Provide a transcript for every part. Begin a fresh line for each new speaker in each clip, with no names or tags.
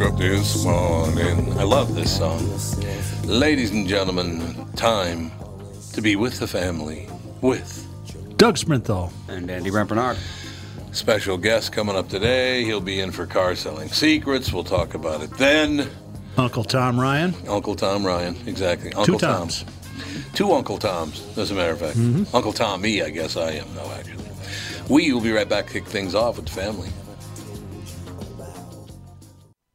woke up this morning. I love this song. Ladies and gentlemen, time to be with the family. With
Doug Sprinthal.
And Andy Rampernard.
special guest coming up today. He'll be in for car selling secrets. We'll talk about it then.
Uncle Tom Ryan.
Uncle Tom Ryan, exactly. Uncle
Two
Tom.
Toms.
Two Uncle Toms, as a matter of fact. Mm-hmm. Uncle Tom, me, I guess I am, though, actually. We will be right back, kick things off with the family.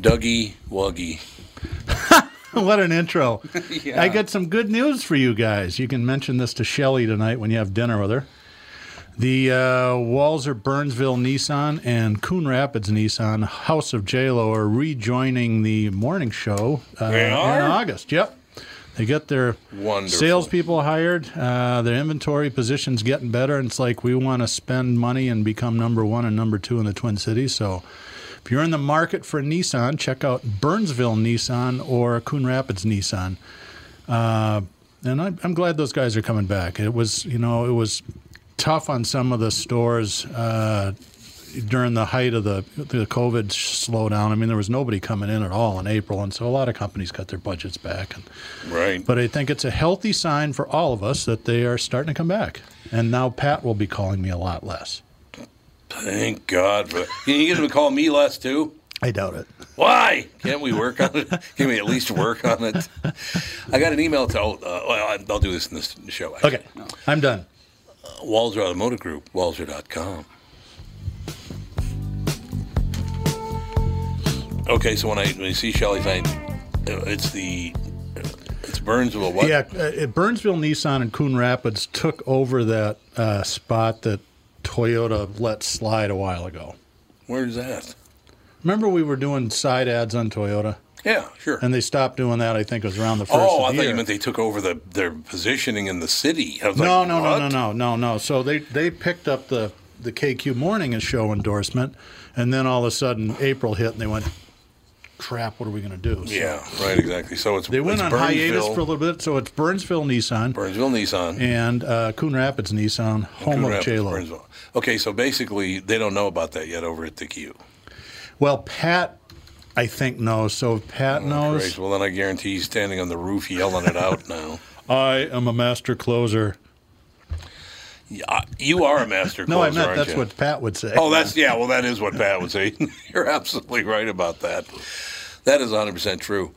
Dougie Wuggy.
what an intro. I got some good news for you guys. You can mention this to Shelly tonight when you have dinner with her. The uh, Walser Burnsville Nissan and Coon Rapids Nissan House of JLo are rejoining the morning show uh, in? August. Yep. They got their
Wonderful.
salespeople hired. Uh, their inventory position's getting better, and it's like we want to spend money and become number one and number two in the Twin Cities. So if you're in the market for a Nissan, check out Burnsville Nissan or Coon Rapids Nissan. Uh, and I, I'm glad those guys are coming back. It was, you know, it was tough on some of the stores uh, during the height of the the COVID slowdown. I mean, there was nobody coming in at all in April, and so a lot of companies cut their budgets back. And,
Right.
but I think it's a healthy sign for all of us that they are starting to come back. And now Pat will be calling me a lot less.
Thank God. For, can you get him to call me less too?
I doubt it.
Why? Can't we work on it? Can we at least work on it? I got an email to, uh, well, I'll do this in this show. actually.
Okay, I'm done.
Walser Automotive Group, walser.com. Okay, so when I, when I see Shelly Fane, uh, it's the, uh, it's Burnsville, what?
Yeah, uh, Burnsville Nissan and Coon Rapids took over that uh, spot that Toyota let slide a while ago.
Where's that?
Remember, we were doing side ads on Toyota,
Yeah, sure.
and they stopped doing that. I think it was around the first.
Oh, I thought
year.
you meant they took over the their positioning in the city.
No,
like,
no, no, no, no, no, no. So they they picked up the the KQ Morning Show endorsement, and then all of a sudden April hit, and they went, "Crap, what are we going to do?" So
Yeah, right, exactly. So it's
They went
it's
on hiatus for a little bit, so it's Burnsville Nissan
Burnsville Nissan.
and uh, Coon Rapids Nissan, home
Coon
of
Rapids,
JLo.
Burnsville. Okay, so basically they don't know about that yet over at the Q.
Well, Pat, I think knows. So if Pat knows,
Great. Well, then I guarantee he's standing on the roof yelling it out now.
I am a master closer.
Yeah, you are a master
No, I
closer,
meant
aren't
that's
you?
what Pat would say.
Oh, that's yeah. Well, that is what Pat would say. You're absolutely right about that. That is 100 percent true.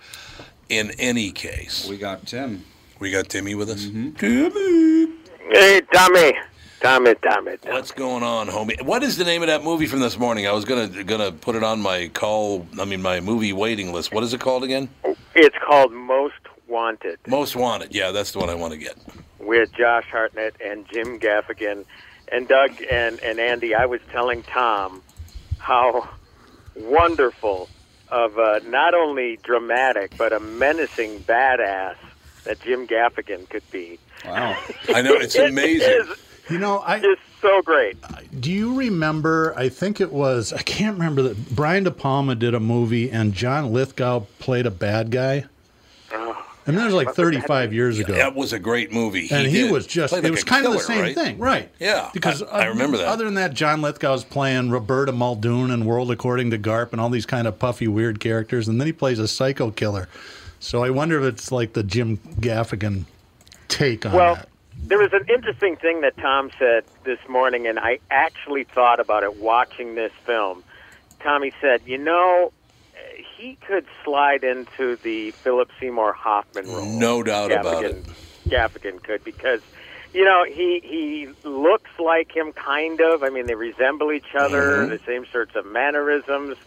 In any case,
We got Tim.
we got Timmy with us.
Mm-hmm.
Timmy,
Hey, Tommy. Tommy, Tommy. Tommy.
what's going on, homie? What is the name of that movie from this morning? I was gonna gonna put it on my call. I mean, my movie waiting list. What is it called again?
It's called Most Wanted
Most Wanted. Yeah, that's the one I want to get.
with Josh Hartnett and Jim Gaffigan. And Doug and, and Andy, I was telling Tom how wonderful of a, not only dramatic, but a menacing badass that Jim Gaffigan could be.
Wow.
I know it's
It
amazing.
is
you know, I
just so great.
do you remember? I think it was. I can't remember that Brian De Palma did a movie, and John Lithgow played a bad guy. And that was like 35 years ago.
That was a great movie.
and he
did.
was just
Played
it was
a
kind of the same
right?
thing right
Yeah,
because
I- I remember that.
other than that john lithgow's playing roberta muldoon and world according to garp and all these kind of puffy weird characters and then he plays a psycho killer so i wonder if it's like the jim gaffigan take on that.
Well,
that
there was an interesting thing that Tom said this morning, and I actually thought about it watching this film. Tommy said, "You know, he could slide into the Philip Seymour Hoffman role.
No doubt about it.
Gaffigan could because you know he he looks like him kind of. I mean, they resemble each other,
Mm-hmm.
the same sorts of mannerisms,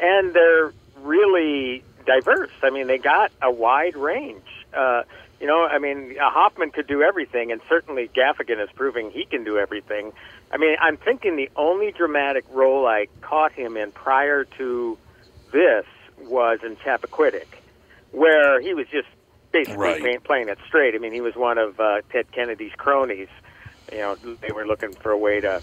and they're really diverse. I mean, they got a wide range. Uh, you know, I mean, Hoffman could do everything, and certainly Gaffigan is proving he can do everything. I mean, I'm thinking the only dramatic role I caught him in prior to this was in Chappaquiddick, where he was just basically
Right.
playing, playing it straight. I mean, he was one of uh, Ted Kennedy's cronies. You know, they were looking for a way to,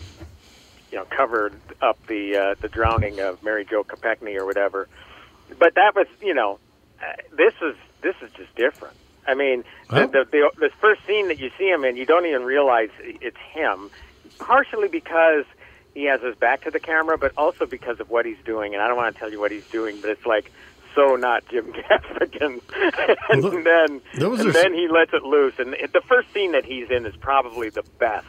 you know, cover up the uh, the drowning of Mary Jo Kopechne or whatever. But that was, you know, uh, this is this is just different. I mean,
Well-
the, the, the the first scene that you see him in, you don't even realize it's him. Partially because he has his back to the camera, but also because of what he's doing. And I don't want to tell you what he's doing, but it's like so not Jim Gaffigan. and
Well, th-
then and
are
then he lets it loose. And the first scene that he's in is probably the best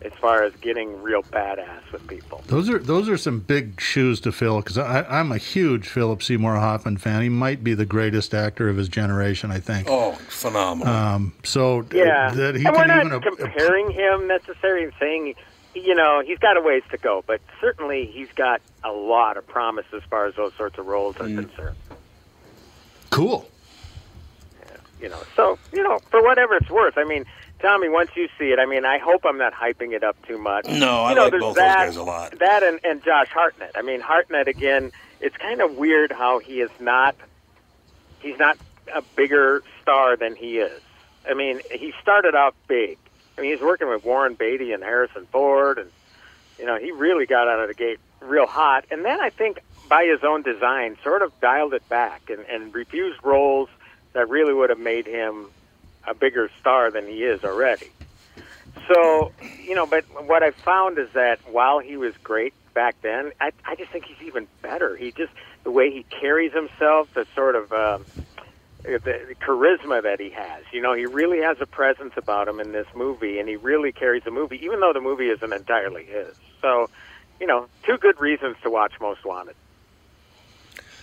as far as getting real badass with people.
Those are those are some big shoes to fill because I'm a huge Philip Seymour Hoffman fan. He might be the greatest actor of his generation, I think.
Oh, phenomenal.
Um, so d-
Yeah,
that he
and we're not
even ap-
comparing him necessarily saying, you know, he's got a ways to go, but certainly he's got a lot of promise as far as those sorts of roles are
Mm.
concerned.
cool.
You know, so you know, for whatever it's worth. I mean, Tommy, once you see it, I mean, I hope I'm not hyping it up too much.
No, I
know,
like
there's
both those
that,
guys a lot.
That and, and Josh Hartnett. I mean, Hartnett again. It's kind of weird how he is not. He's not a bigger star than he is. I mean, he started out big. I mean, he's working with Warren Beatty and Harrison Ford, and you know, he really got out of the gate real hot. And then I think by his own design, sort of dialed it back and, and refused roles that really would have made him a bigger star than he is already. So, you know, but what I found is that while he was great back then, I, I just think he's even better. He just, the way he carries himself, the sort of um, the, the charisma that he has. You know, he really has a presence about him in this movie, and he really carries the movie, even though the movie isn't entirely his. So, you know, two good reasons to watch Most Wanted.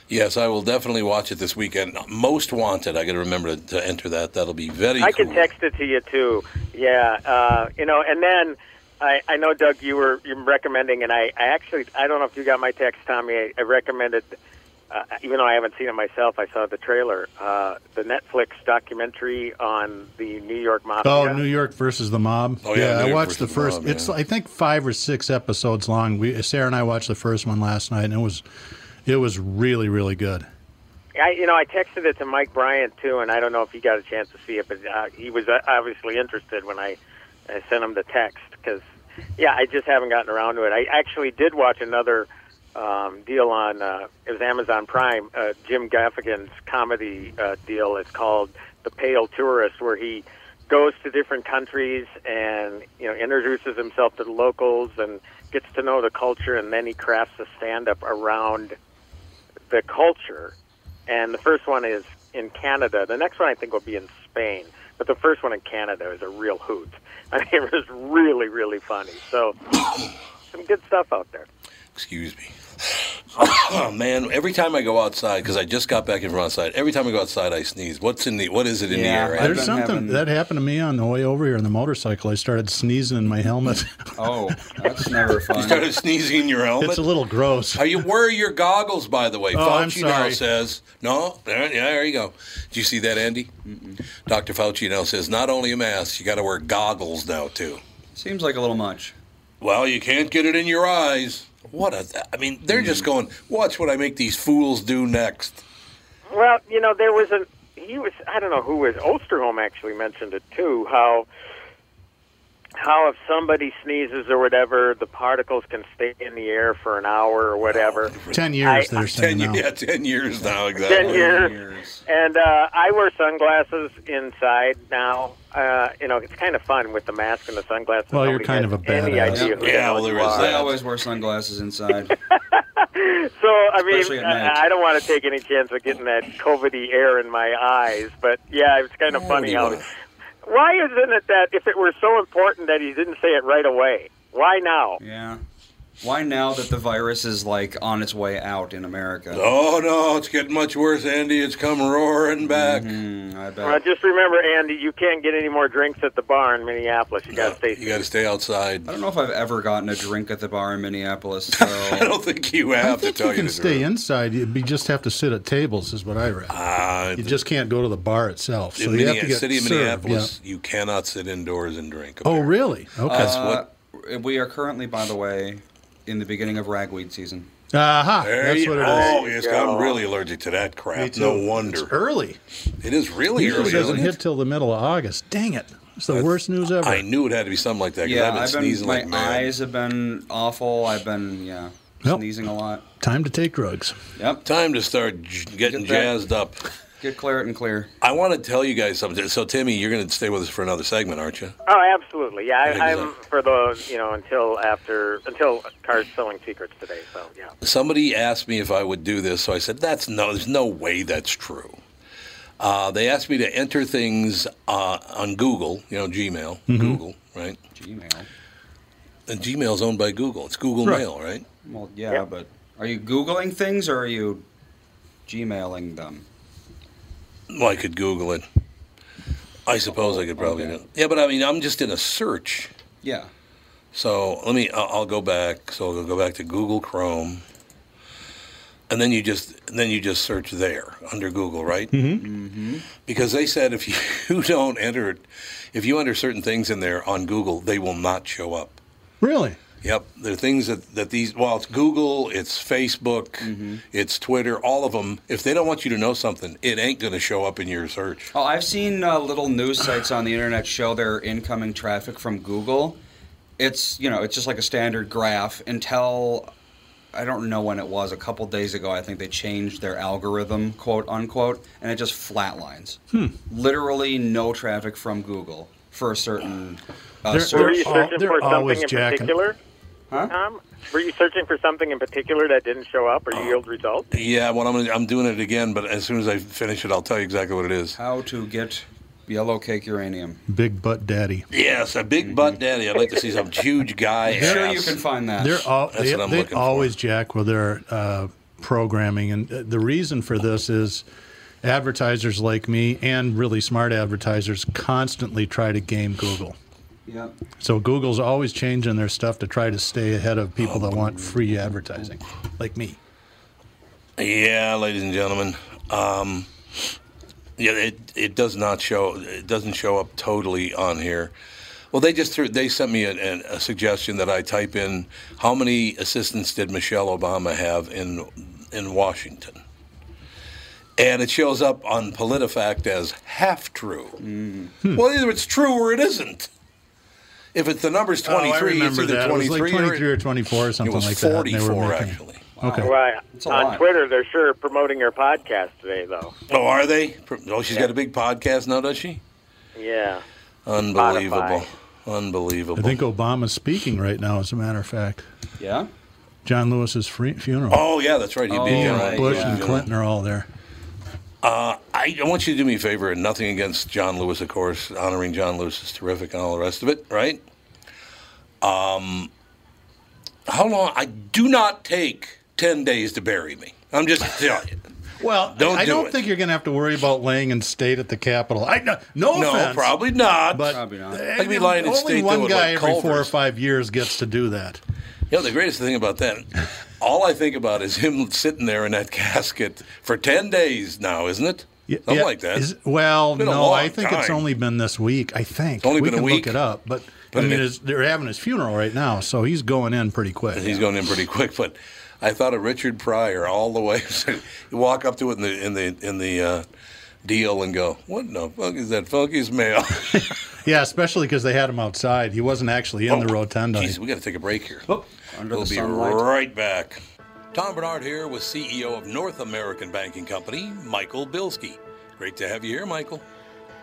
yes, I will definitely watch it this weekend. Most Wanted. I got to remember to, enter that. That'll be very
I
cool.
can text it to you too. Yeah, uh, you know, and then I, I know Doug, you were you were recommending, and I, I actually I don't know if you got my text, Tommy. I, I recommended, uh, even though I haven't seen it myself, I saw the trailer, uh, the Netflix documentary on the New York mob.
Oh, New York versus the mob.
Oh, yeah, New
I watched the
versus the
first.
Mob,
It's
yeah.
I think five or six episodes long. We Sarah and I watched the first one last night, and it was it was really really good.
I, you know, I texted it to Mike Bryant too, and I don't know if he got a chance to see it, but uh, he was uh, obviously interested when I, I sent him the text because, yeah, I just haven't gotten around to it. I actually did watch another um, deal on uh, it was Amazon Prime, uh, Jim Gaffigan's comedy uh, deal. It's called The Pale Tourist, where he goes to different countries and you know introduces himself to the locals and gets to know the culture, and then he crafts a stand-up around the culture. And the first one is in Canada. The next one I think will be in Spain. But the first one in Canada is a real hoot. I mean, it was really, really funny. So, some good stuff out there.
Excuse me. Oh man! Every time I go outside, because I just got back in from outside. Every time I go outside, I sneeze. What's in the? What is it in
Yeah,
the air?
I've
something
having-
that happened to me on the way over here on the motorcycle. I started sneezing in my helmet.
Oh, that's never fun.
you started sneezing in your helmet.
it's a little gross.
Are you where are your goggles, by the way?
Oh, I'm
Fauci now says no. There, yeah, there you go. Did you see that, Andy? Dr. Fauci now says not only a mask, you got to wear goggles now too.
Seems like a little much.
Well, you can't get it in your eyes. What a! I mean, they're just going. Watch what I make these fools do next.
Well, you know, there was a he was I don't know who was Osterholm actually mentioned it too. How how if somebody sneezes or whatever, the particles can stay in the air for an hour or whatever.
Ten years,
I-
they're saying
Ten,
now.
yeah, ten years now. Exactly.
Ten years.
Years.
And uh, I wear sunglasses inside now. Uh, you know, it's kind of fun with the mask and the sunglasses.
Well, you're kind of a
any
badass.
idea who
Yeah,
the
well, there
you
is
are.
that.
I always wear sunglasses inside.
So I mean,
Especially at night.
I, I don't want to take any chance of getting that COVIDy air in my eyes, but yeah, it's kind of
Yeah,
funny how.
do you want?
Why isn't it that if it were so important that he didn't say it right away? Why now?
yeah. Why now that the virus is like on its way out in America?
Oh no, it's getting much worse, Andy. It's come roaring back.
Hmm, I bet.
Uh, just remember, Andy, you can't get any more drinks at the bar in Minneapolis. You got to stay.
You got to stay outside.
I don't know if I've ever gotten a drink at the bar in Minneapolis. So
I don't think you have
I
have
think
to tell
you can
the
stay
truth.
inside. You you just have to sit at tables, is what I read.
Uh,
you just can't go to the bar itself. So
in
you have
Minne-
to get
city of
served,
Minneapolis, you cannot sit indoors and drink.
yeah. Oh, really? Okay.
That's
Uh,
what.
we are currently, by the way, in the beginning of ragweed season.
Aha.
There
That's what it is.
oh, yes. I'm really allergic to that crap.
Me too.
No
It's
wonder.
early.
It is really
Usually
early.
doesn't
isn't
hit
it?
till the middle of August. Dang it! It's the
That's-
worst news ever.
I knew it had to be something like that. 'cause
Yeah,
I've been
I've been.
sneezing
My
like mad.
eyes have been awful. I've been yeah
Yep.
sneezing a lot.
Time to take drugs.
Yep.
Time to start j- getting
Get
jazzed up.
Get Claritin and clear.
I want to tell you guys something. So, Timmy, you're going to stay with us for another segment, aren't you?
Oh, absolutely. Yeah,
think
I,
so.
I'm for the you know until after until cars selling secrets today. So yeah.
Somebody asked me if I would do this, so I said, "That's no. There's no way that's true." Uh, they asked me to enter things uh, on Google, you know, Gmail,
Mm-hmm.
Google, right?
Gmail.
And Gmail's owned by Google. It's Google
Right.
Mail, right?
Well, yeah,
Yep.
but are you googling things or are you Gmailing them?
Well, I could Google it. I suppose I could probably
Okay.
do. Yeah, but I mean, I'm just in a search.
Yeah.
So let me. I'll, I'll go back. So I'll go back to Google Chrome, and then you just then you just search there under Google, right? Mm-hmm. Because they said if you don't enter if you enter certain things in there on Google, they will not show up.
Really?
Yep, there are things that, that these. Well, it's Google, it's Facebook, it's Twitter. All of them. If they don't want you to know something, it ain't going to show up in your search.
Oh, I've seen uh, little news sites on the internet show their incoming traffic from Google. It's you know it's just like a standard graph until I don't know when it was a couple days ago. I think they changed their algorithm, quote unquote, and it just flatlines. Literally no traffic from Google for a certain uh,
There-
search.
Were you
all-
searching
they're
for
always
something in
jacking.
particular,
Huh?
Tom? Were you searching for something in particular that didn't show up or you yield results?
Yeah, well, I'm gonna, I'm doing it again, but as soon as I finish it, I'll tell you exactly what it is.
How to get yellow cake uranium?
Big butt daddy.
Yes, a big butt daddy. I'd like to see some huge guy.
Sure, you can find that.
They're all,
That's
they,
what I'm
they
looking for.
always jack with their uh, programming, and uh, the reason for this is advertisers like me and really smart advertisers constantly try to game Google.
Yeah.
So Google's always changing their stuff to try to stay ahead of people that want free advertising, like me.
Yeah, ladies and gentlemen. Um, yeah, it it does not show. It doesn't show up totally on here. Well, they just threw, they sent me a, an- a suggestion that I type in how many assistants did Michelle Obama have in in Washington, and it shows up on PolitiFact as half true. Well, either it's true or it isn't. If it's the number's twenty
Oh, I
it's
remember
either
that. It was like 23
or
or 24 or
it
something
was
like that. and
forty
they were
four
making-
actually.
Okay.
Right.
It's
On
lot.
Twitter, they're sure promoting your podcast today, though.
Oh, are they? Oh, she's got a big podcast now, does she?
Yeah.
Unbelievable.
Spotify.
Unbelievable.
I think Obama's speaking right now, as a matter of fact.
Yeah.
John Lewis's free funeral.
oh, yeah, that's right. He
Oh,
did.
He
right,
Bush
yeah.
and Clinton are all there.
I, I want you to do me a favor, and nothing against John Lewis, of course. Honoring John Lewis is terrific and all the rest of it, right? Um, how long? I do not take 10 days to bury me. I'm just telling you.
Well,
Don't
I
do
don't
it.
think you're going to have to worry about laying in state at the Capitol. I no, no
No,
offense,
probably not.
but
Probably not.
eh,
I'd be lying in
only
state, though,
one guy
like,
every four or five years gets to do that.
You know, the greatest thing about that, all I think about is him sitting there in that casket for 10 days now, isn't it?
Yeah,
Something
yeah,
like that.
is- well, no, I think it's only been this week. I think
only
we
been a
can
week?
look it up, but,
But
I mean,
it-
they're having his funeral right now, so he's going in pretty quick.
He's going in pretty quick, but I thought of Richard Pryor all the way. you walk up to it in the in the in the uh, deal and go, "What in the fuck is that funky's mail?"
Yeah, especially because they had him outside. He wasn't actually in the oh, rotunda.
Jeez, we got to take a break here.
Oh, under
we'll be
sunlight.
right back. Tom Barnard here with CEO of North American Banking Company, Michael Bilski. Great to have you here, Michael.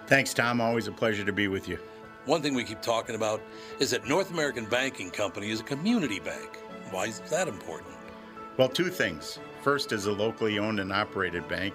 Thanks, Tom. Always a pleasure to be with you.
One thing we keep talking about is that North American Banking Company is a community bank. Why is that important?
Well, two things. First, as a locally owned and operated bank,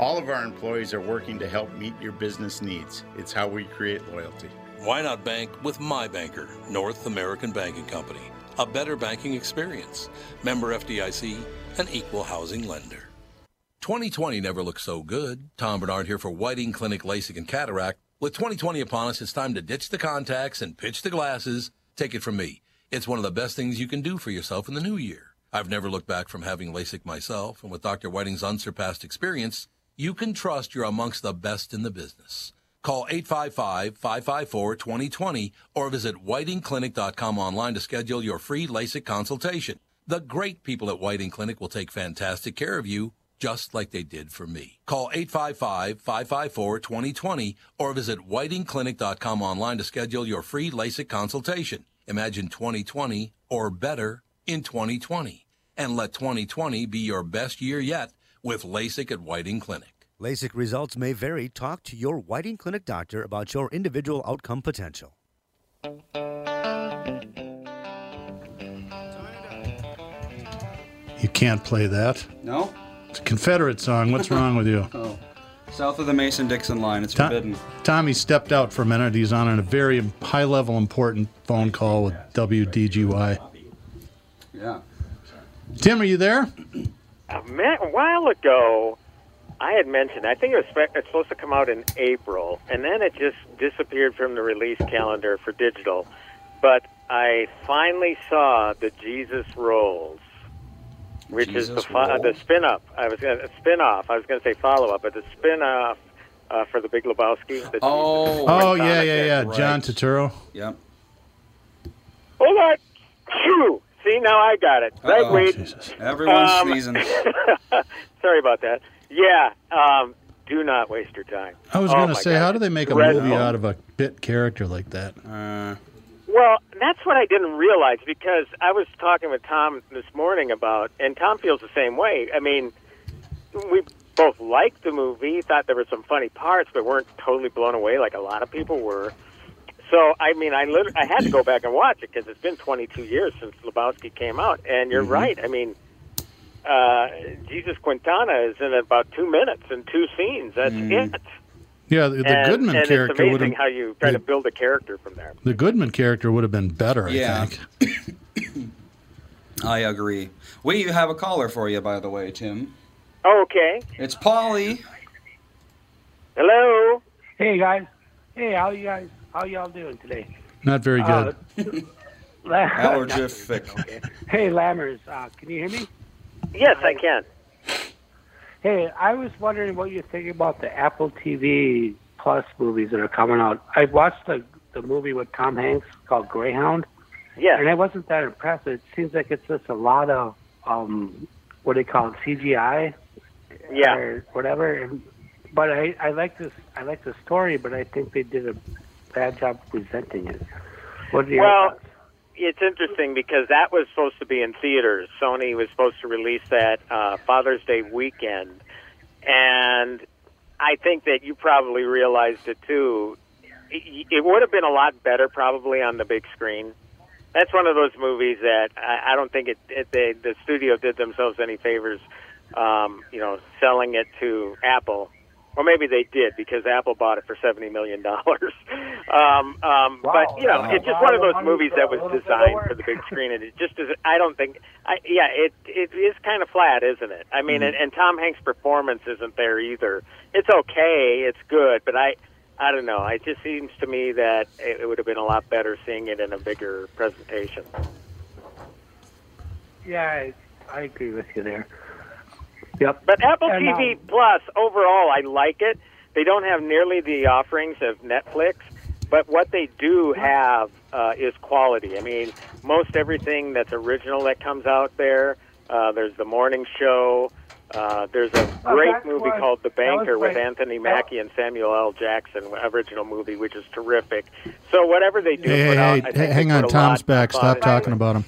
All of our employees are working to help meet your business needs. It's how we create loyalty.
Why not bank with my banker, North American Banking Company? A better banking experience. Member FDIC, an equal housing lender. 2020 never looked so good. Tom Barnard here for Whiting Clinic LASIK and Cataract. With 2020 upon us, it's time to ditch the contacts and pitch the glasses. Take it from me. It's one of the best things you can do for yourself in the new year. I've never looked back from having LASIK myself, and with Dr. Whiting's unsurpassed experience, you can trust you're amongst the best in the business. Call 855-554-2020 or visit whitingclinic.com online to schedule your free LASIK consultation. The great people at Whiting Clinic will take fantastic care of you, just like they did for me. Call 855-554-2020 or visit whitingclinic.com online to schedule your free LASIK consultation. Imagine 2020 or better in 2020. And let 2020 be your best year yet with LASIK at Whiting Clinic.
LASIK results may vary. Talk to your Whiting Clinic doctor about your individual outcome potential.
You can't play that.
No?
It's a Confederate song. What's wrong with you?
Oh. South of the Mason Dixon line. It's
To-
forbidden.
Tommy stepped out for a minute. He's on a very high level, important phone call with WDGY.
Yeah.
Tim, are you there?
A, ma- a while ago, I had mentioned, I think it was spe- it's supposed to come out in April, and then it just disappeared from the release calendar for digital. But I finally saw the Jesus Rolls, which is the
Jesus
fi- the spin up. I was going to spin off. I was going to say follow up, but the spin off uh, for the Big Lebowski. The
Oh.
Jesus
Oh, yeah, yeah, yeah.
character.
John Turturro.
Yep.
Hold on. Phew. See, now I got it.
Uh-oh.
Ragweed.
Jesus.
Everyone's
Um,
sneezing.
Sorry about that. Yeah, um, do not waste your time.
I was
Oh
going to say,
God.
how do they make a
Dreadful.
movie out of a bit character like that?
Uh,
Well, that's what I didn't realize because I was talking with Tom this morning about, and Tom feels the same way. I mean, we both liked the movie, thought there were some funny parts, but weren't totally blown away like a lot of people were. So, I mean, I lit- I had to go back and watch it because it's been 22 years since Lebowski came out, and you're right. I mean, uh, Jesus Quintana is in about two minutes and two scenes. That's it.
Yeah, the, the
and,
Goodman
and
character
it's
would
amazing
have.
how you try
the-
to build a character from there.
The Goodman character would have been better, I
Yeah.
think.
I agree. We have a caller for you, by the way, Tim.
Oh, okay.
It's Polly.
Hello.
Hey guys. Hey, how you guys? How y'all doing today?
Not very good.
Uh, La-
Allergific.
Okay. Hey, Lammers, uh, can you hear me?
Yes, I can.
Hey, I was wondering what you think about the Apple TV Plus movies that are coming out. I watched the the movie with Tom Hanks called Greyhound,
Yeah.
and I wasn't that impressed. It seems like it's just a lot of um, what do they call it, CGI
Yeah.
or whatever. And, but I, I like this. I like the story, but I think they did a bad job presenting it. What do you?
Well, it's interesting because that was supposed to be in theaters. Sony was supposed to release that uh, Father's Day weekend, and I think that you probably realized it too. It, it would have been a lot better probably on the big screen. That's one of those movies that I, I don't think it, it they, the studio did themselves any favors, um, you know, selling it to Apple. Or maybe they did because Apple bought it for seventy million dollars. um, um,
Wow.
but you know,
Wow.
it's just one of those movies that was
A little bit of
designed for the big screen, and it just is. I don't think. I, yeah, it it is kind of flat, isn't it? I mean, and, and Tom Hanks' performance isn't there either. It's okay, it's good, but I. I don't know. It just seems to me that it, it would have been a lot better seeing it in a bigger presentation.
yeah, I, I agree with you there. Yep.
But Apple
And,
TV
um,
Plus, overall, I like it. They don't have nearly the offerings of Netflix, but what they do have uh, is quality. I mean, most everything that's original that comes out there. Uh, there's the morning show. Uh, there's a
Oh,
great
that
movie
was-
called The Banker with. Anthony Mackie and Samuel L. Jackson, original movie, which is terrific. So whatever they do,
Hey,
put
hey,
out,
hey,
I think
hey,
they
hang on. Tom's back. Stop
thought
talking about him.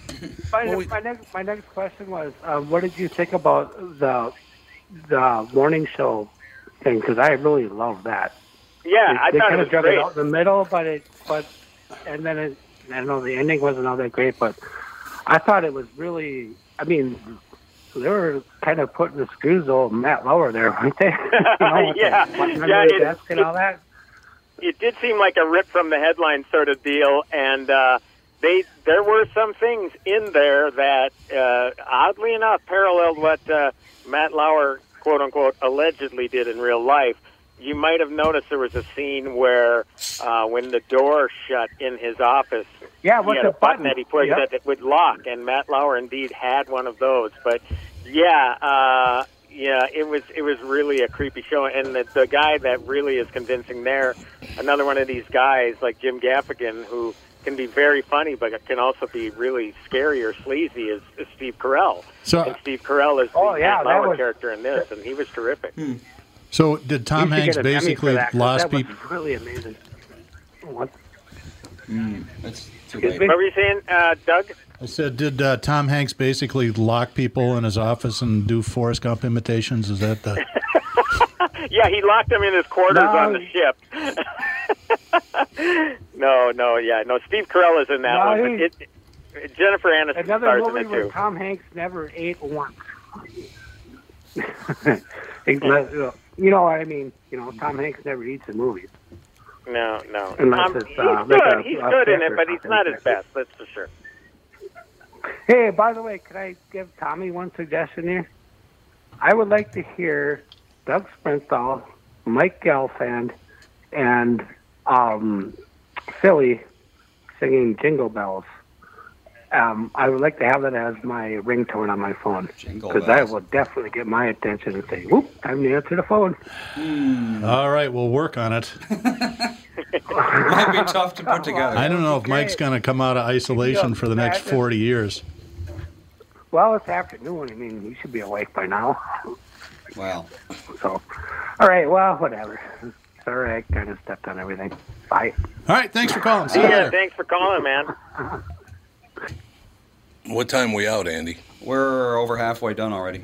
My,
Well, we-
my next my next question was, um, what did you think about the the morning show thing? Because I really love that.
Yeah,
they,
I
they
thought
kind
it
of
was
drug
great.
it out in the middle, but it but and then it, I don't know the ending wasn't all that great, but I thought it was really. I mean, they were kind of putting the screws old Matt Lauer there, weren't they? you know,
Yeah.
the
Yeah, it-
desk and all that.
it did seem like a rip from the headline sort of deal, and uh, they there were some things in there that, uh, oddly enough, paralleled what uh, Matt Lauer, quote unquote, allegedly did in real life. You might have noticed there was a scene where, uh, when the door shut in his office,
Yeah,
he had a button
button
that he pushed
Yep.
that it would lock, and Matt Lauer indeed had one of those. But yeah, uh, yeah, it was it was really a creepy show, and the, the guy that really is convincing there, another one of these guys like Jim Gaffigan, who can be very funny, but can also be really scary or sleazy, is, is Steve Carell.
So-
and Steve Carell is the
Oh, yeah,
Matt Lauer
was-
character in this, and he was terrific.
So did Tom Hanks
get an Emmy for
basically
that, 'cause
lost
that was
people?
Really amazing. What?
It's too
Excuse
late.
me?
What were you saying, uh, Doug?
I said, did uh, Tom Hanks basically lock people in his office and do Forrest Gump imitations? Is that the?
Yeah, he locked them in his quarters
No.
on the ship. no, no, yeah, no. Steve Carell is in that
No,
one, but
he-
it, Jennifer Aniston
Another
stars in
movie
it
where
too.
Tom Hanks never ate once. You know what I mean? You know, Tom Hanks never eats in movies.
No, no.
Unless
Um,
it's,
he's
uh,
good.
a-
he's
a
good in it, but he's not his best. That's for sure.
Hey, by the way, could I give Tommy one suggestion here? I would like to hear Doug Sprinthal, Mike Gelfand, and um, Philly singing Jingle Bells. Um, I would like to have that as my ringtone on my phone because that will definitely get my attention and say, "Whoop, time to answer the phone."
All right, we'll work on it.
Might be tough to put together.
I don't know if Mike's going to come out of isolation for the next 40 years.
Well, it's afternoon. I mean, you should be awake by now.
Well,
So, all right. Well, whatever. Sorry, I kind of stepped on everything. Bye.
All right, thanks for calling. See you
Yeah,
later.
thanks for calling, man.
What time we out, Andy?
we're over halfway done already.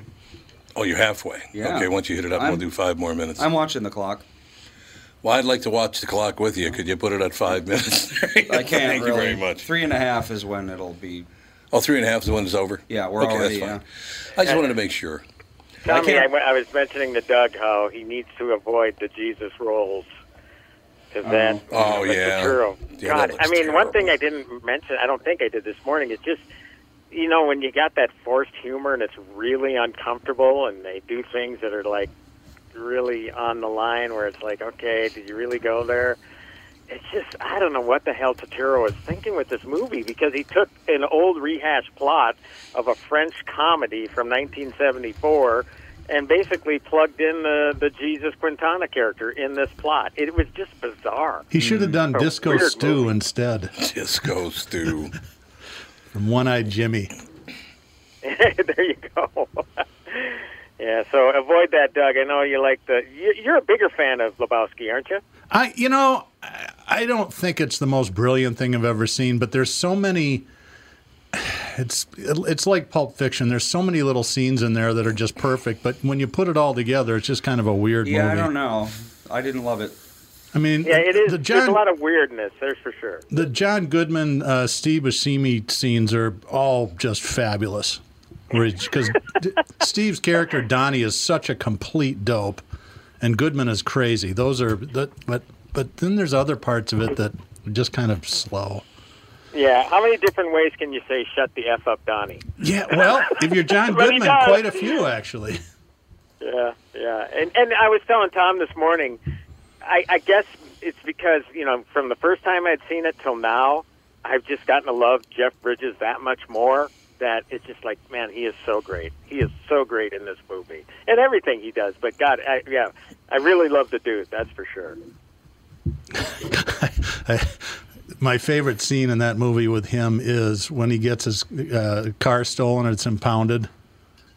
Oh, you're halfway.
Yeah.
Okay, once you hit it up,
I'm-
we'll do five more minutes.
I'm watching the clock.
well, I'd like to watch the clock with you. Could you put it at five minutes?
I can't
Thank
really.
you very much.
Three and a half is when it'll be.
Oh, three and a half is when it's over?
Yeah, we're
okay,
already.
That's fine. I just wanted to make sure.
Tommy, I,
can't-
I was mentioning to Doug how he needs to avoid the Jesus rolls. Because oh. that,
Oh,
the
yeah.
churro.
Yeah,
God, I mean, one thing I didn't mention, I don't think I did this morning, is just, you know, when you got that forced humor and it's really uncomfortable and they do things that are like really on the line where it's like, okay, did you really go there? It's just, I don't know what the hell Turturro was thinking with this movie because he took an old rehashed plot of a French comedy from 1974 and basically plugged in the, the Jesus Quintana character in this plot. It was just bizarre.
He should have done
A
Disco Stew
movie.
instead
Disco stew.
from One Eyed Jimmy.
there you go. yeah, so avoid that, Doug. I know you like the. you- You're a bigger fan of Lebowski, aren't you?
I, you know, I- I don't think it's the most brilliant thing I've ever seen, but there's so many. It's it's like Pulp Fiction. There's so many little scenes in there that are just perfect, but when you put it all together, it's just kind of a weird
Yeah,
movie.
I don't know. I didn't love it.
I mean,
Yeah, it is.
the
There's a lot of weirdness. There's for sure.
the John Goodman uh, Steve Buscemi scenes are all just fabulous. Because Steve's character Donnie is such a complete dope, and Goodman is crazy. Those are that, but but then there's other parts of it that are just kind of slow.
Yeah. How many different ways can you say "shut the f up, Donnie"?
Yeah, well, if you're John Goodman, quite a few actually.
Yeah, yeah. And and I was telling Tom this morning, I, I guess it's because you know from the first time I'd seen it till now, I've just gotten to love Jeff Bridges that much more. That it's just like, man, he is so great. He is so great in this movie and everything he does. But God, I, yeah, I really love the dude. That's for sure.
I, my favorite scene in that movie with him is when he gets his uh, car stolen and it's impounded,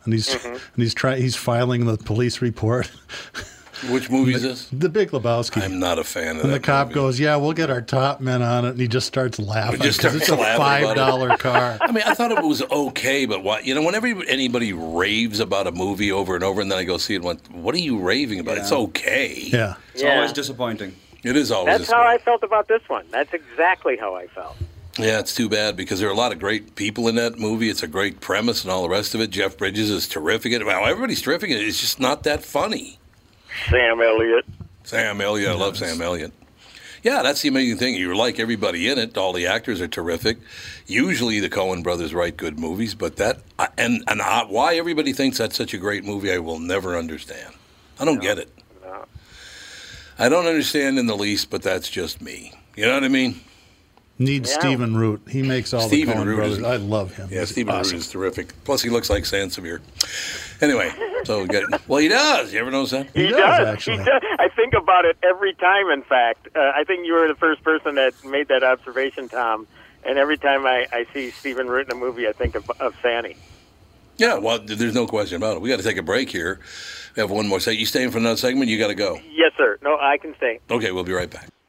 and he's
Mm-hmm.
and he's trying he's filing the police report.
Which movie is this?
The Big Lebowski.
I'm not a fan of
and
that.
the cop
movie.
goes, "Yeah, we'll get our top men on it," and he just starts laughing because it's a five dollar car.
I mean, I thought it was okay, but why? You know, whenever anybody raves about a movie over and over, and then I go see it, and went, "What are you raving about? It's okay."
Yeah,
It's
Yeah.
always disappointing.
It is always.
That's how. I felt about this one. That's exactly how I felt.
Yeah, it's too bad because there are a lot of great people in that movie. It's a great premise and all the rest of it. Jeff Bridges is terrific. in it. Well, everybody's terrific. It's just not that funny.
Sam Elliott.
Sam Elliott, I love Sam Elliott. Yeah, that's the amazing thing. You like everybody in it. All the actors are terrific. Usually, the Coen brothers write good movies, but that and and I, why everybody thinks that's such a great movie, I will never understand. I don't get it. I don't understand in the least, but that's just me. You know what I mean?
Need
Yeah.
Stephen Root. He makes all
Stephen
the Coen
Root
brothers.
is-
I love him.
Yeah,
He's
Stephen
awesome.
Root is terrific. Plus, he looks like Sansevier. Anyway, so we get well, he does. You ever notice that?
He
He
does,
does.
actually.
He does. I think about it every time. In fact, uh, I think you were the first person that made that observation, Tom. And every time I, I see Stephen Root in a movie, I think of, of Fanny.
Yeah, well, there's no question about it. We got to take a break here. We have one more segment. You staying for another segment? You got to go.
Yes, sir. No, I can stay.
Okay, we'll be right back.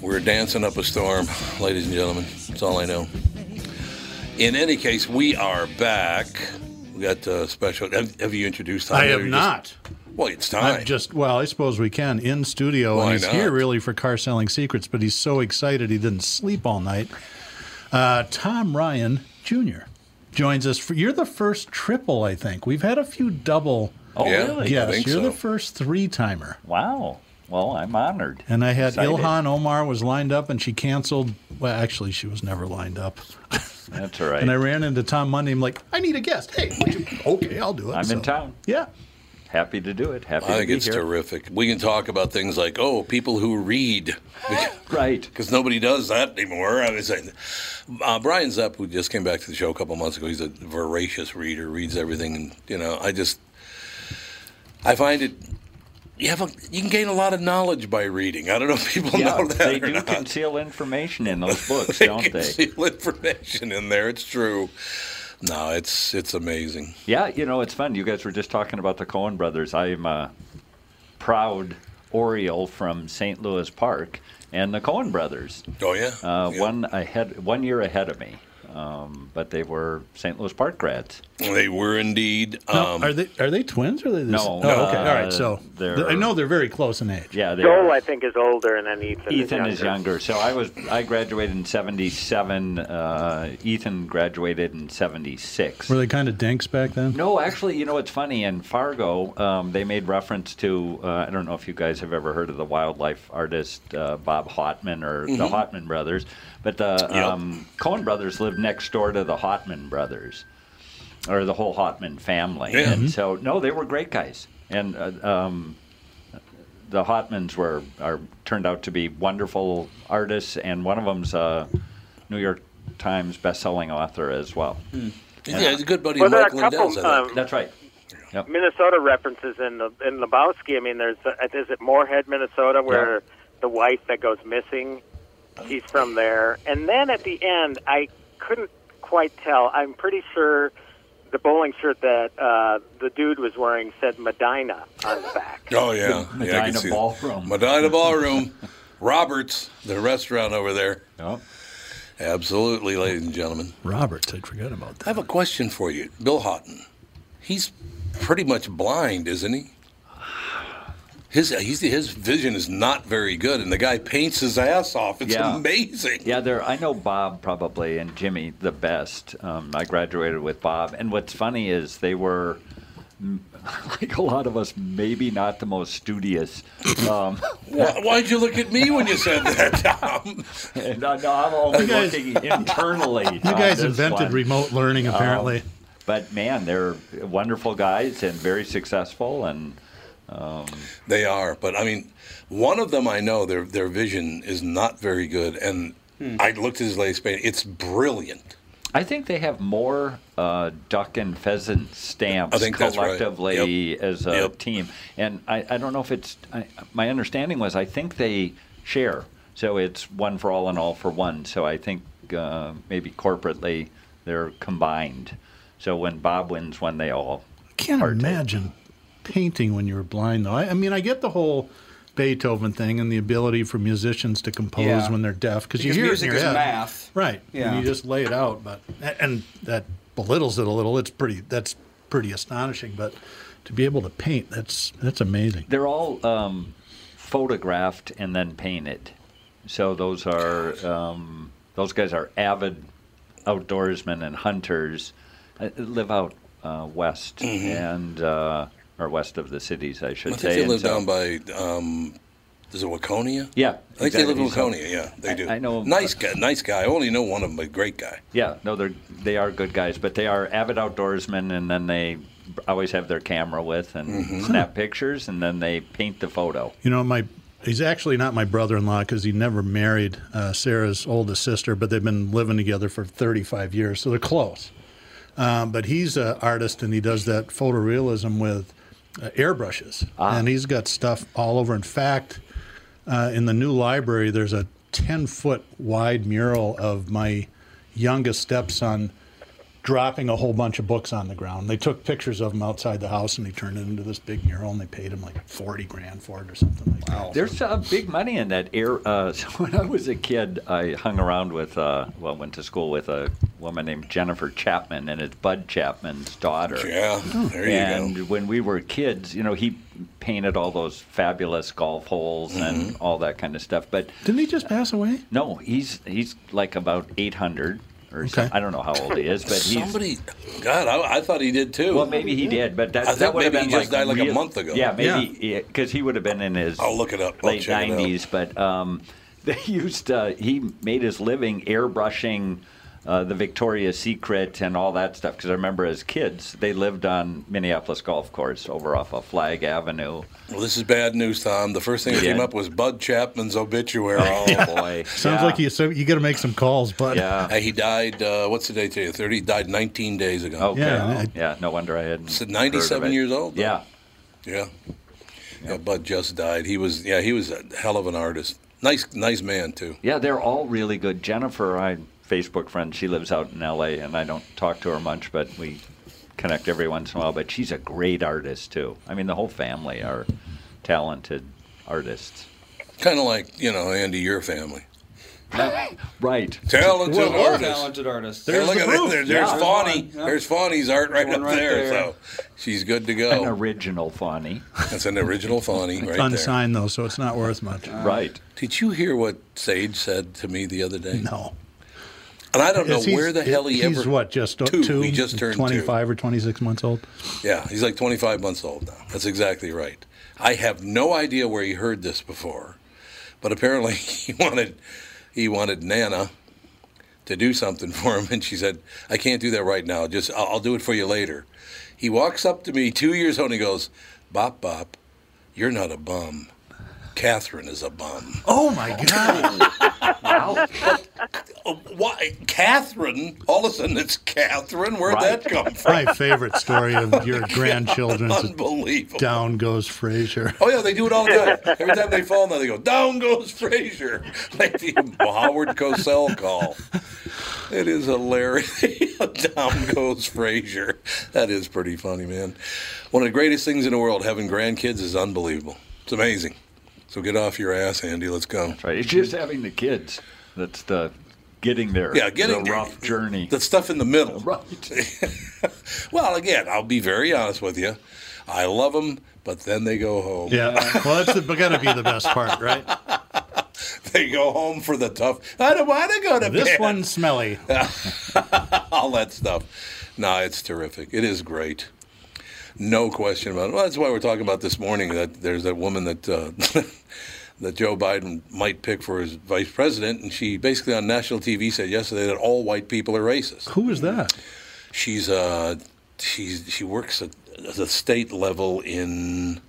We're dancing up a storm, ladies and gentlemen. That's all I know. In any case, we are back. We got uh, special. Have, have you introduced? Tom
I have
or just-
not.
well, it's time.
I've just well, I suppose we can in studio,
Why
and he's
not?
here really for car selling secrets. But he's so excited he didn't sleep all night. Uh, Tom Ryan Jr. joins us. For, you're the first triple, I think. We've had a few double
Oh,
Yeah.
really?
I think
You're
so.
the first three timer.
Wow. Well, I'm honored.
And I had
Excited.
Ilhan Omar was lined up, and she canceled. Well, actually, she was never lined up.
That's all right.
And I ran into Tom Monday. I'm like, I need a guest. Hey, would you? okay, I'll do it.
I'm in town.
Yeah.
Happy to do it. Happy
I
to
think
be
it's
here.
terrific. We can talk about things like, oh, people who read,
Right.
because nobody does that anymore. I was saying, uh, Brian Zepp, who just came back to the show a couple months ago, he's a voracious reader, reads everything, and you know, I just, I find it. You have a, you can gain a lot of knowledge by reading. I don't know if people
Yeah,
know that
they do
not.
conceal information in those books,
they
don't they?
conceal information in there. It's true. No, it's it's amazing.
Yeah, you know, it's fun. You guys were just talking about the Coen brothers. I'm a proud Oriole from St. Louis Park, and the Coen brothers.
Oh yeah,
Uh,
Yeah.
One ahead, one year ahead of me, um, but they were St. Louis Park grads.
They were indeed.
No,
Um,
are they are they twins or are they the
No,
same? Oh, okay. All
uh,
right. So
they're-
I know they're very close in age.
Yeah, they
Joel,
were-
I think, is older, and then Ethan.
Ethan
is
is younger. So I was I graduated in '77. Uh, Ethan graduated in '76.
Were they kind of dinks back then?
No, actually, you know what's funny? In Fargo, um, they made reference to uh, I don't know if you guys have ever heard of the wildlife artist uh, Bob Hautman or the Hautman brothers, but the
Yep.
um, Coen brothers lived next door to the Hautman brothers, or the whole Hautman family.
Yeah.
And so, no, they were great guys, and uh, um, the Hautmans were are turned out to be wonderful artists, and one of them's a New York Times best-selling author as well.
yeah, he's a good buddy
Well,
of
there are
Mark
a couple
Lindell's.
Um,
That's right.
Minnesota references in the in Lebowski. I mean, there's uh, is it Moorhead, Minnesota, where the wife that goes missing, she's from there. And then at the end, I couldn't quite tell. I'm pretty sure the bowling shirt that uh, the dude was wearing said Medina on the back.
Oh yeah, yeah,
Medina
can see that.
Ballroom.
Medina Ballroom, Roberts, the restaurant over there.
Yep.
Absolutely, ladies and gentlemen.
Roberts, I'd forget about that.
I have a question for you, Bill Houghton. He's pretty much blind, isn't he? His he's, his vision is not very good, and the guy paints his ass off. It's
Yeah.
amazing.
Yeah, there. I know Bob probably and Jimmy the best. Um, I graduated with Bob, and what's funny is they were like a lot of us, maybe not the most studious. Um,
Why, why'd you look at me when you said that, Tom?
and I know I'm only
guys-
looking internally.
You guys invented
one.
remote learning, apparently.
Um, but man, they're wonderful guys and very successful, and um,
They are, but I mean, one of them I know their their vision is not very good, and
Hmm.
I looked at his latest painting. It's brilliant.
I think they have more uh, duck and pheasant stamps
I think that's right.
collectively
Yep.
as a
Yep.
team. And I, I don't know if it's, I, my understanding was I think they share. So it's one for all and all for one. So I think uh, maybe corporately they're combined. So when Bob wins one, they all.
I can't imagine painting when you're blind, though. I, I mean, I get the whole Beethoven thing and the ability for musicians to compose
Yeah.
when they're deaf because you
Because
hear
music
it in
is
your head.
math.
right?
Yeah.
and you just lay it out. But and that belittles it a little. It's pretty. That's pretty astonishing. But to be able to paint, that's that's amazing.
They're all um, photographed and then painted. So those are um, those guys are avid outdoorsmen and hunters. Uh, live out uh, west
Mhm.
and uh, or west of the cities, I should
I
say.
think they live
so-
down by. Um, is it Waconia?
Yeah,
I think they live in
exactly. So-
Waconia. Yeah, they do.
I know-
Nice guy. Nice guy. I only know one of them, a great guy.
Yeah, no, they're they are good guys, but they are avid outdoorsmen, and then they always have their camera with and
Mm-hmm.
snap pictures, and then they paint the photo.
You know, my he's actually not my brother-in-law because he never married uh, Sarah's oldest sister, but they've been living together for 35 years, so they're close. Um, but he's an artist and he does that photorealism with uh, airbrushes, and he's got stuff all over. In fact, uh, in the new library, there's a 10-foot wide mural of my youngest stepson dropping a whole bunch of books on the ground. They took pictures of him outside the house and he turned it into this big mural and they paid him like 40 grand for it or something like that.
There's uh, big money in that air. Uh, so when I was a kid, I hung around with, uh, well, went to school with a woman named Jennifer Chapman, and it's Bud Chapman's daughter.
Yeah, there you
and
go.
when we were kids, you know, he painted all those fabulous golf holes and
Mm-hmm.
all that kind of stuff. But
Didn't he just pass away?
no, he's he's like about 800 or
Okay.
something. I don't know how old he is, but he's.
Somebody, God, I, I thought he did too.
Well, maybe he did, but that,
I think
that would have
maybe
been
he just
like
died like a month ago.
Yeah, maybe because he would have been in his
I'll look it up. I'll
late
check it out.
nineties. But um, they used uh, he made his living airbrushing uh, the Victoria's Secret and all that stuff. Because I remember as kids, they lived on Minneapolis Golf Course over off of Flag Avenue.
Well, this is bad news, Tom. The first thing that
Yeah.
came up was Bud Chapman's obituary.
Oh boy,
Sounds
Yeah.
like you so you got to make some calls, but
Yeah.
Hey, he died. Uh, what's the date today? Thirty. He died 19 days ago.
Okay.
Yeah,
Yeah, no wonder I hadn't.
So
heard of
97
it.
years old. though.
Yeah.
Yeah. Yeah. Bud just died. He was. Yeah, he was a hell of an artist. Nice, nice man too.
Yeah, they're all really good. Jennifer, I Facebook friend, she lives out in L.A. and I don't talk to her much, but we connect every once in a while. But she's a great artist too. I mean, the whole family are talented artists.
Kind of like you know Andy, your family.
Right.
Talented
Well,
artist.
talented artist.
Hey, look at. There, there's
Yeah.
Fawny.
There's one, yeah.
There's Fawny's art right up
right
there,
there.
So she's good to go.
An original Fawny.
That's an original Fawny right there.
unsigned though, so it's not worth much.
right.
Did you hear what Sage said to me the other day?
No.
And I don't know where the hell he
he's
ever.
what just
Two.
two.
He just turned two.
25 or 26 months old.
Yeah, he's like 25 months old now. That's exactly right. I have no idea where he heard this before, but apparently he wanted he wanted Nana to do something for him, and she said, "I can't do that right now. Just I'll, I'll do it for you later." He walks up to me, two years old, and he goes, "Bop bop, you're not a bum. Catherine is a bum."
Oh my God!
Wow.
Why, Catherine? All of a sudden, it's Catherine. Where'd
Right.
that come from?
my favorite story of your grandchildren's
Unbelievable.
down goes Frazier.
Oh yeah, they do it all the time. Every time they fall now, they go down goes Frazier, like the Howard Cosell call. It is hilarious. Down goes Frazier. That is pretty funny, man. One of the greatest things in the world, having grandkids, is unbelievable. It's amazing. So get off your ass, Andy. Let's go.
That's right. It's just having the kids. That's the getting there.
Yeah, getting
the
there.
rough journey.
The stuff in the middle.
Right.
Well, again, I'll be very honest with you. I love them, but then they go home.
Yeah. Well, that's the, gotta be the best part, right?
They go home for the tough. I don't want to go to
This
bed.
one's smelly.
all that stuff. No, it's terrific. It is great. No question about it. Well, that's why we're talking about this morning that there's that woman that uh, that Joe Biden might pick for his vice president, and she basically on national TV said yesterday that all white people are racist.
Who is that?
She's uh, she's she works at, at the state level in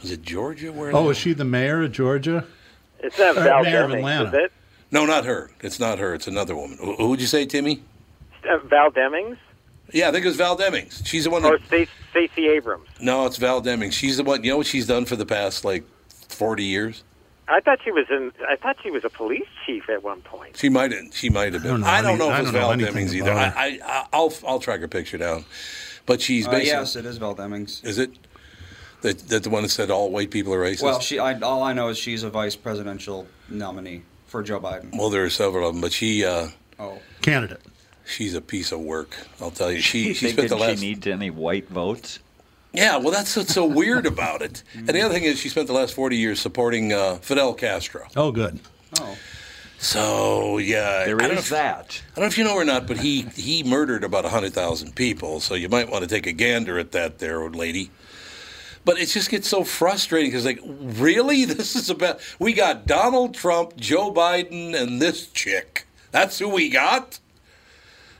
is it Georgia? Where?
Oh, is she the mayor of Georgia?
It's not Val
mayor of
Demings,
Atlanta.
is it?
No, not her. It's not her. It's another woman. Who who would you say, Timmy?
Uh, Val Demings
Yeah, I think it was Val Demings. She's the one that
or Stacey Stacey Abrams?
No, it's Val Demings. She's the one. You know what she's done for the past like forty years?
I thought she was in. I thought she was a police chief at one point.
She might have. She might have been.
I don't know
I don't know if
I
it's Val Demings either. I, I, I- I'll I'll track her picture down. But she's
Uh,
basically.
yes, it is Val Demings.
Is it? That, that the one that said all white people are racist.
Well, she. I, all I know is she's a vice presidential nominee for Joe Biden.
Well, there are several of them, but she uh,
Oh,
Candidate.
She's a piece of work. I'll tell you. She she spent the last.
she needs any white votes?
yeah, well, that's what's so weird about it. And the other thing is, she spent the last forty years supporting uh, Fidel Castro.
Oh, good.
oh.
So yeah,
There
I don't know
is
if-
that.
I don't know if you know or not, but he he murdered about hundred thousand people. So you might want to take a gander at that, there, old lady. But it just gets so frustrating because, like, really, this is about we got Donald Trump, Joe Biden, and this chick. That's who we got.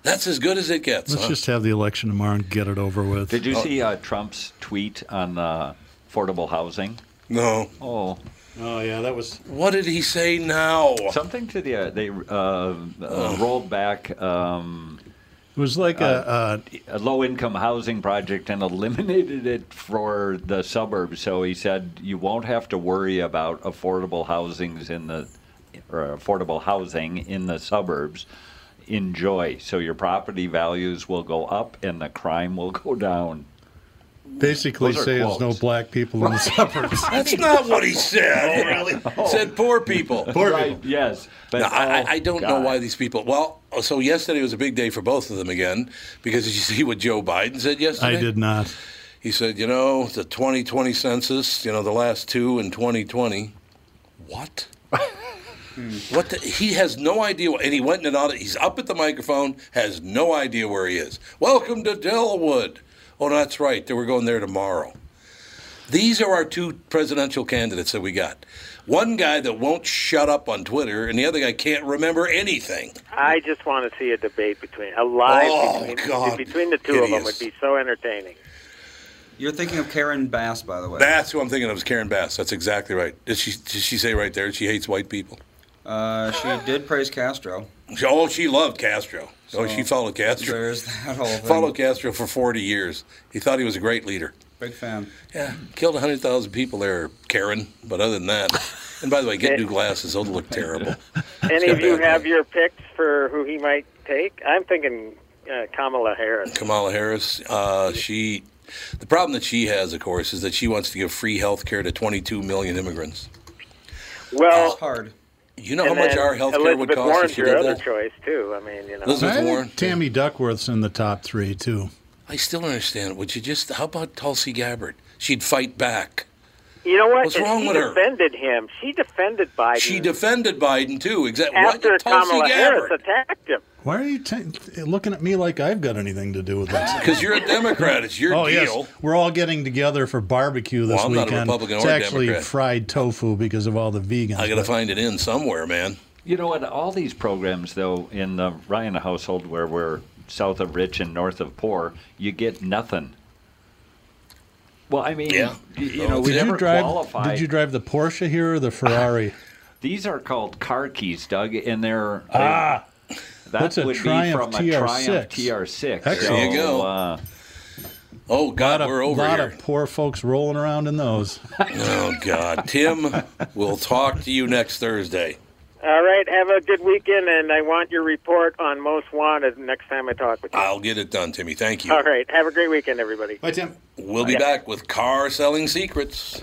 That's as good as it gets.
Let's
huh?
just have the election tomorrow and get it over with.
Did you see uh, Trump's tweet on uh, affordable housing?
no.
Oh,
Oh yeah, that was.
What did he say now?
something to the uh, they uh, uh, rolled back um,
It was like a,
a low income housing project and eliminated it for the suburbs. So he said you won't have to worry about affordable housings in the or affordable housing in the suburbs. Enjoy. So your property values will go up and the crime will go down.
basically
Those are
say there's no
quotes.
black people in the suburbs.
That's not what he said. Oh, really? Said poor people.
Poor
right,
people.
yes. But
Now, I, I-
oh,
I don't know why these people. Well, so yesterday was a big day for both of them again because did you see what Joe Biden said yesterday?
I did not.
He said, you know, the 2020 census, you know, the last two in 2020. What? Hmm. what? The, he has no idea. What, and he went in and out. He's up at the microphone, has no idea where he is. Welcome to Delwood. Oh, that's right. They were going there tomorrow. These are our two presidential candidates that we got. One guy that won't shut up on Twitter, and the other guy can't remember anything.
I just want to see a debate between a live
Oh,
between,
God.
between the two of them would be so entertaining.
You're thinking of Karen Bass, by the way.
That's who I'm thinking of is Karen Bass. That's exactly right. Did she, did she say right there she hates white people?
Uh, she did praise Castro.
She- Oh, she loved Castro. Oh, she followed Castro.
There's that whole thing.
Followed Castro for 40 years. He thought he was a great leader.
Big fan.
Yeah, killed 100,000 people there, Karen. But other than that, and by the way, get new glasses. Those look terrible.
Any of you have
name.
your picks for who he might take? I'm thinking uh, Kamala Harris.
Kamala Harris, uh, she. The problem that she has, of course, is that she wants to give free health care to 22 million immigrants.
Well,
It's hard.
You know how much our health care would cost
Warren's
if she
your
did
other
that?
choice too. I mean, you know.
Elizabeth
I
Warren.
Tammy Duckworth's in the top three too.
I still don't understand. Would you just? How about Tulsi Gabbard? She'd fight back.
You know what?
What's
And
wrong
she
with her?
defended him. She defended Biden
She defended Biden too. Exactly.
after
what? Tulsi
Kamala Harris
Gabbard.
attacked him.
Why are you t- looking at me like I've got anything to do with this?
Because you're a Democrat. It's your
oh
deal.
yes, we're all getting together for barbecue this
Well, I'm not a
weekend.
Republican
it's
or
actually
Democrat.
fried tofu because of all the vegans.
I got to find it in somewhere, man.
You know what? All these programs, though, in the Ryan household, where we're south of rich and north of poor, you get nothing. Well, I mean,
Yeah.
y- you, know, we
Did
never
you drive?
qualify.
Did you drive the Porsche here or the Ferrari?
These are called car keys, Doug, and they're
ah,
that
That's a
would
Triumph
be from a Triumph
TR6.
TR6.
Excellent.
So,
There you go.
Uh,
Oh God,
of,
we're over
lot
here.
Lot of poor folks rolling around in those.
Oh God, Tim, we'll talk to you next Thursday.
All right. Have a good weekend, and I want your report on Most Wanted next time I talk with you.
I'll get it done, Timmy. Thank you.
All right. Have a great weekend, everybody.
Bye, Tim.
We'll be back with car selling secrets.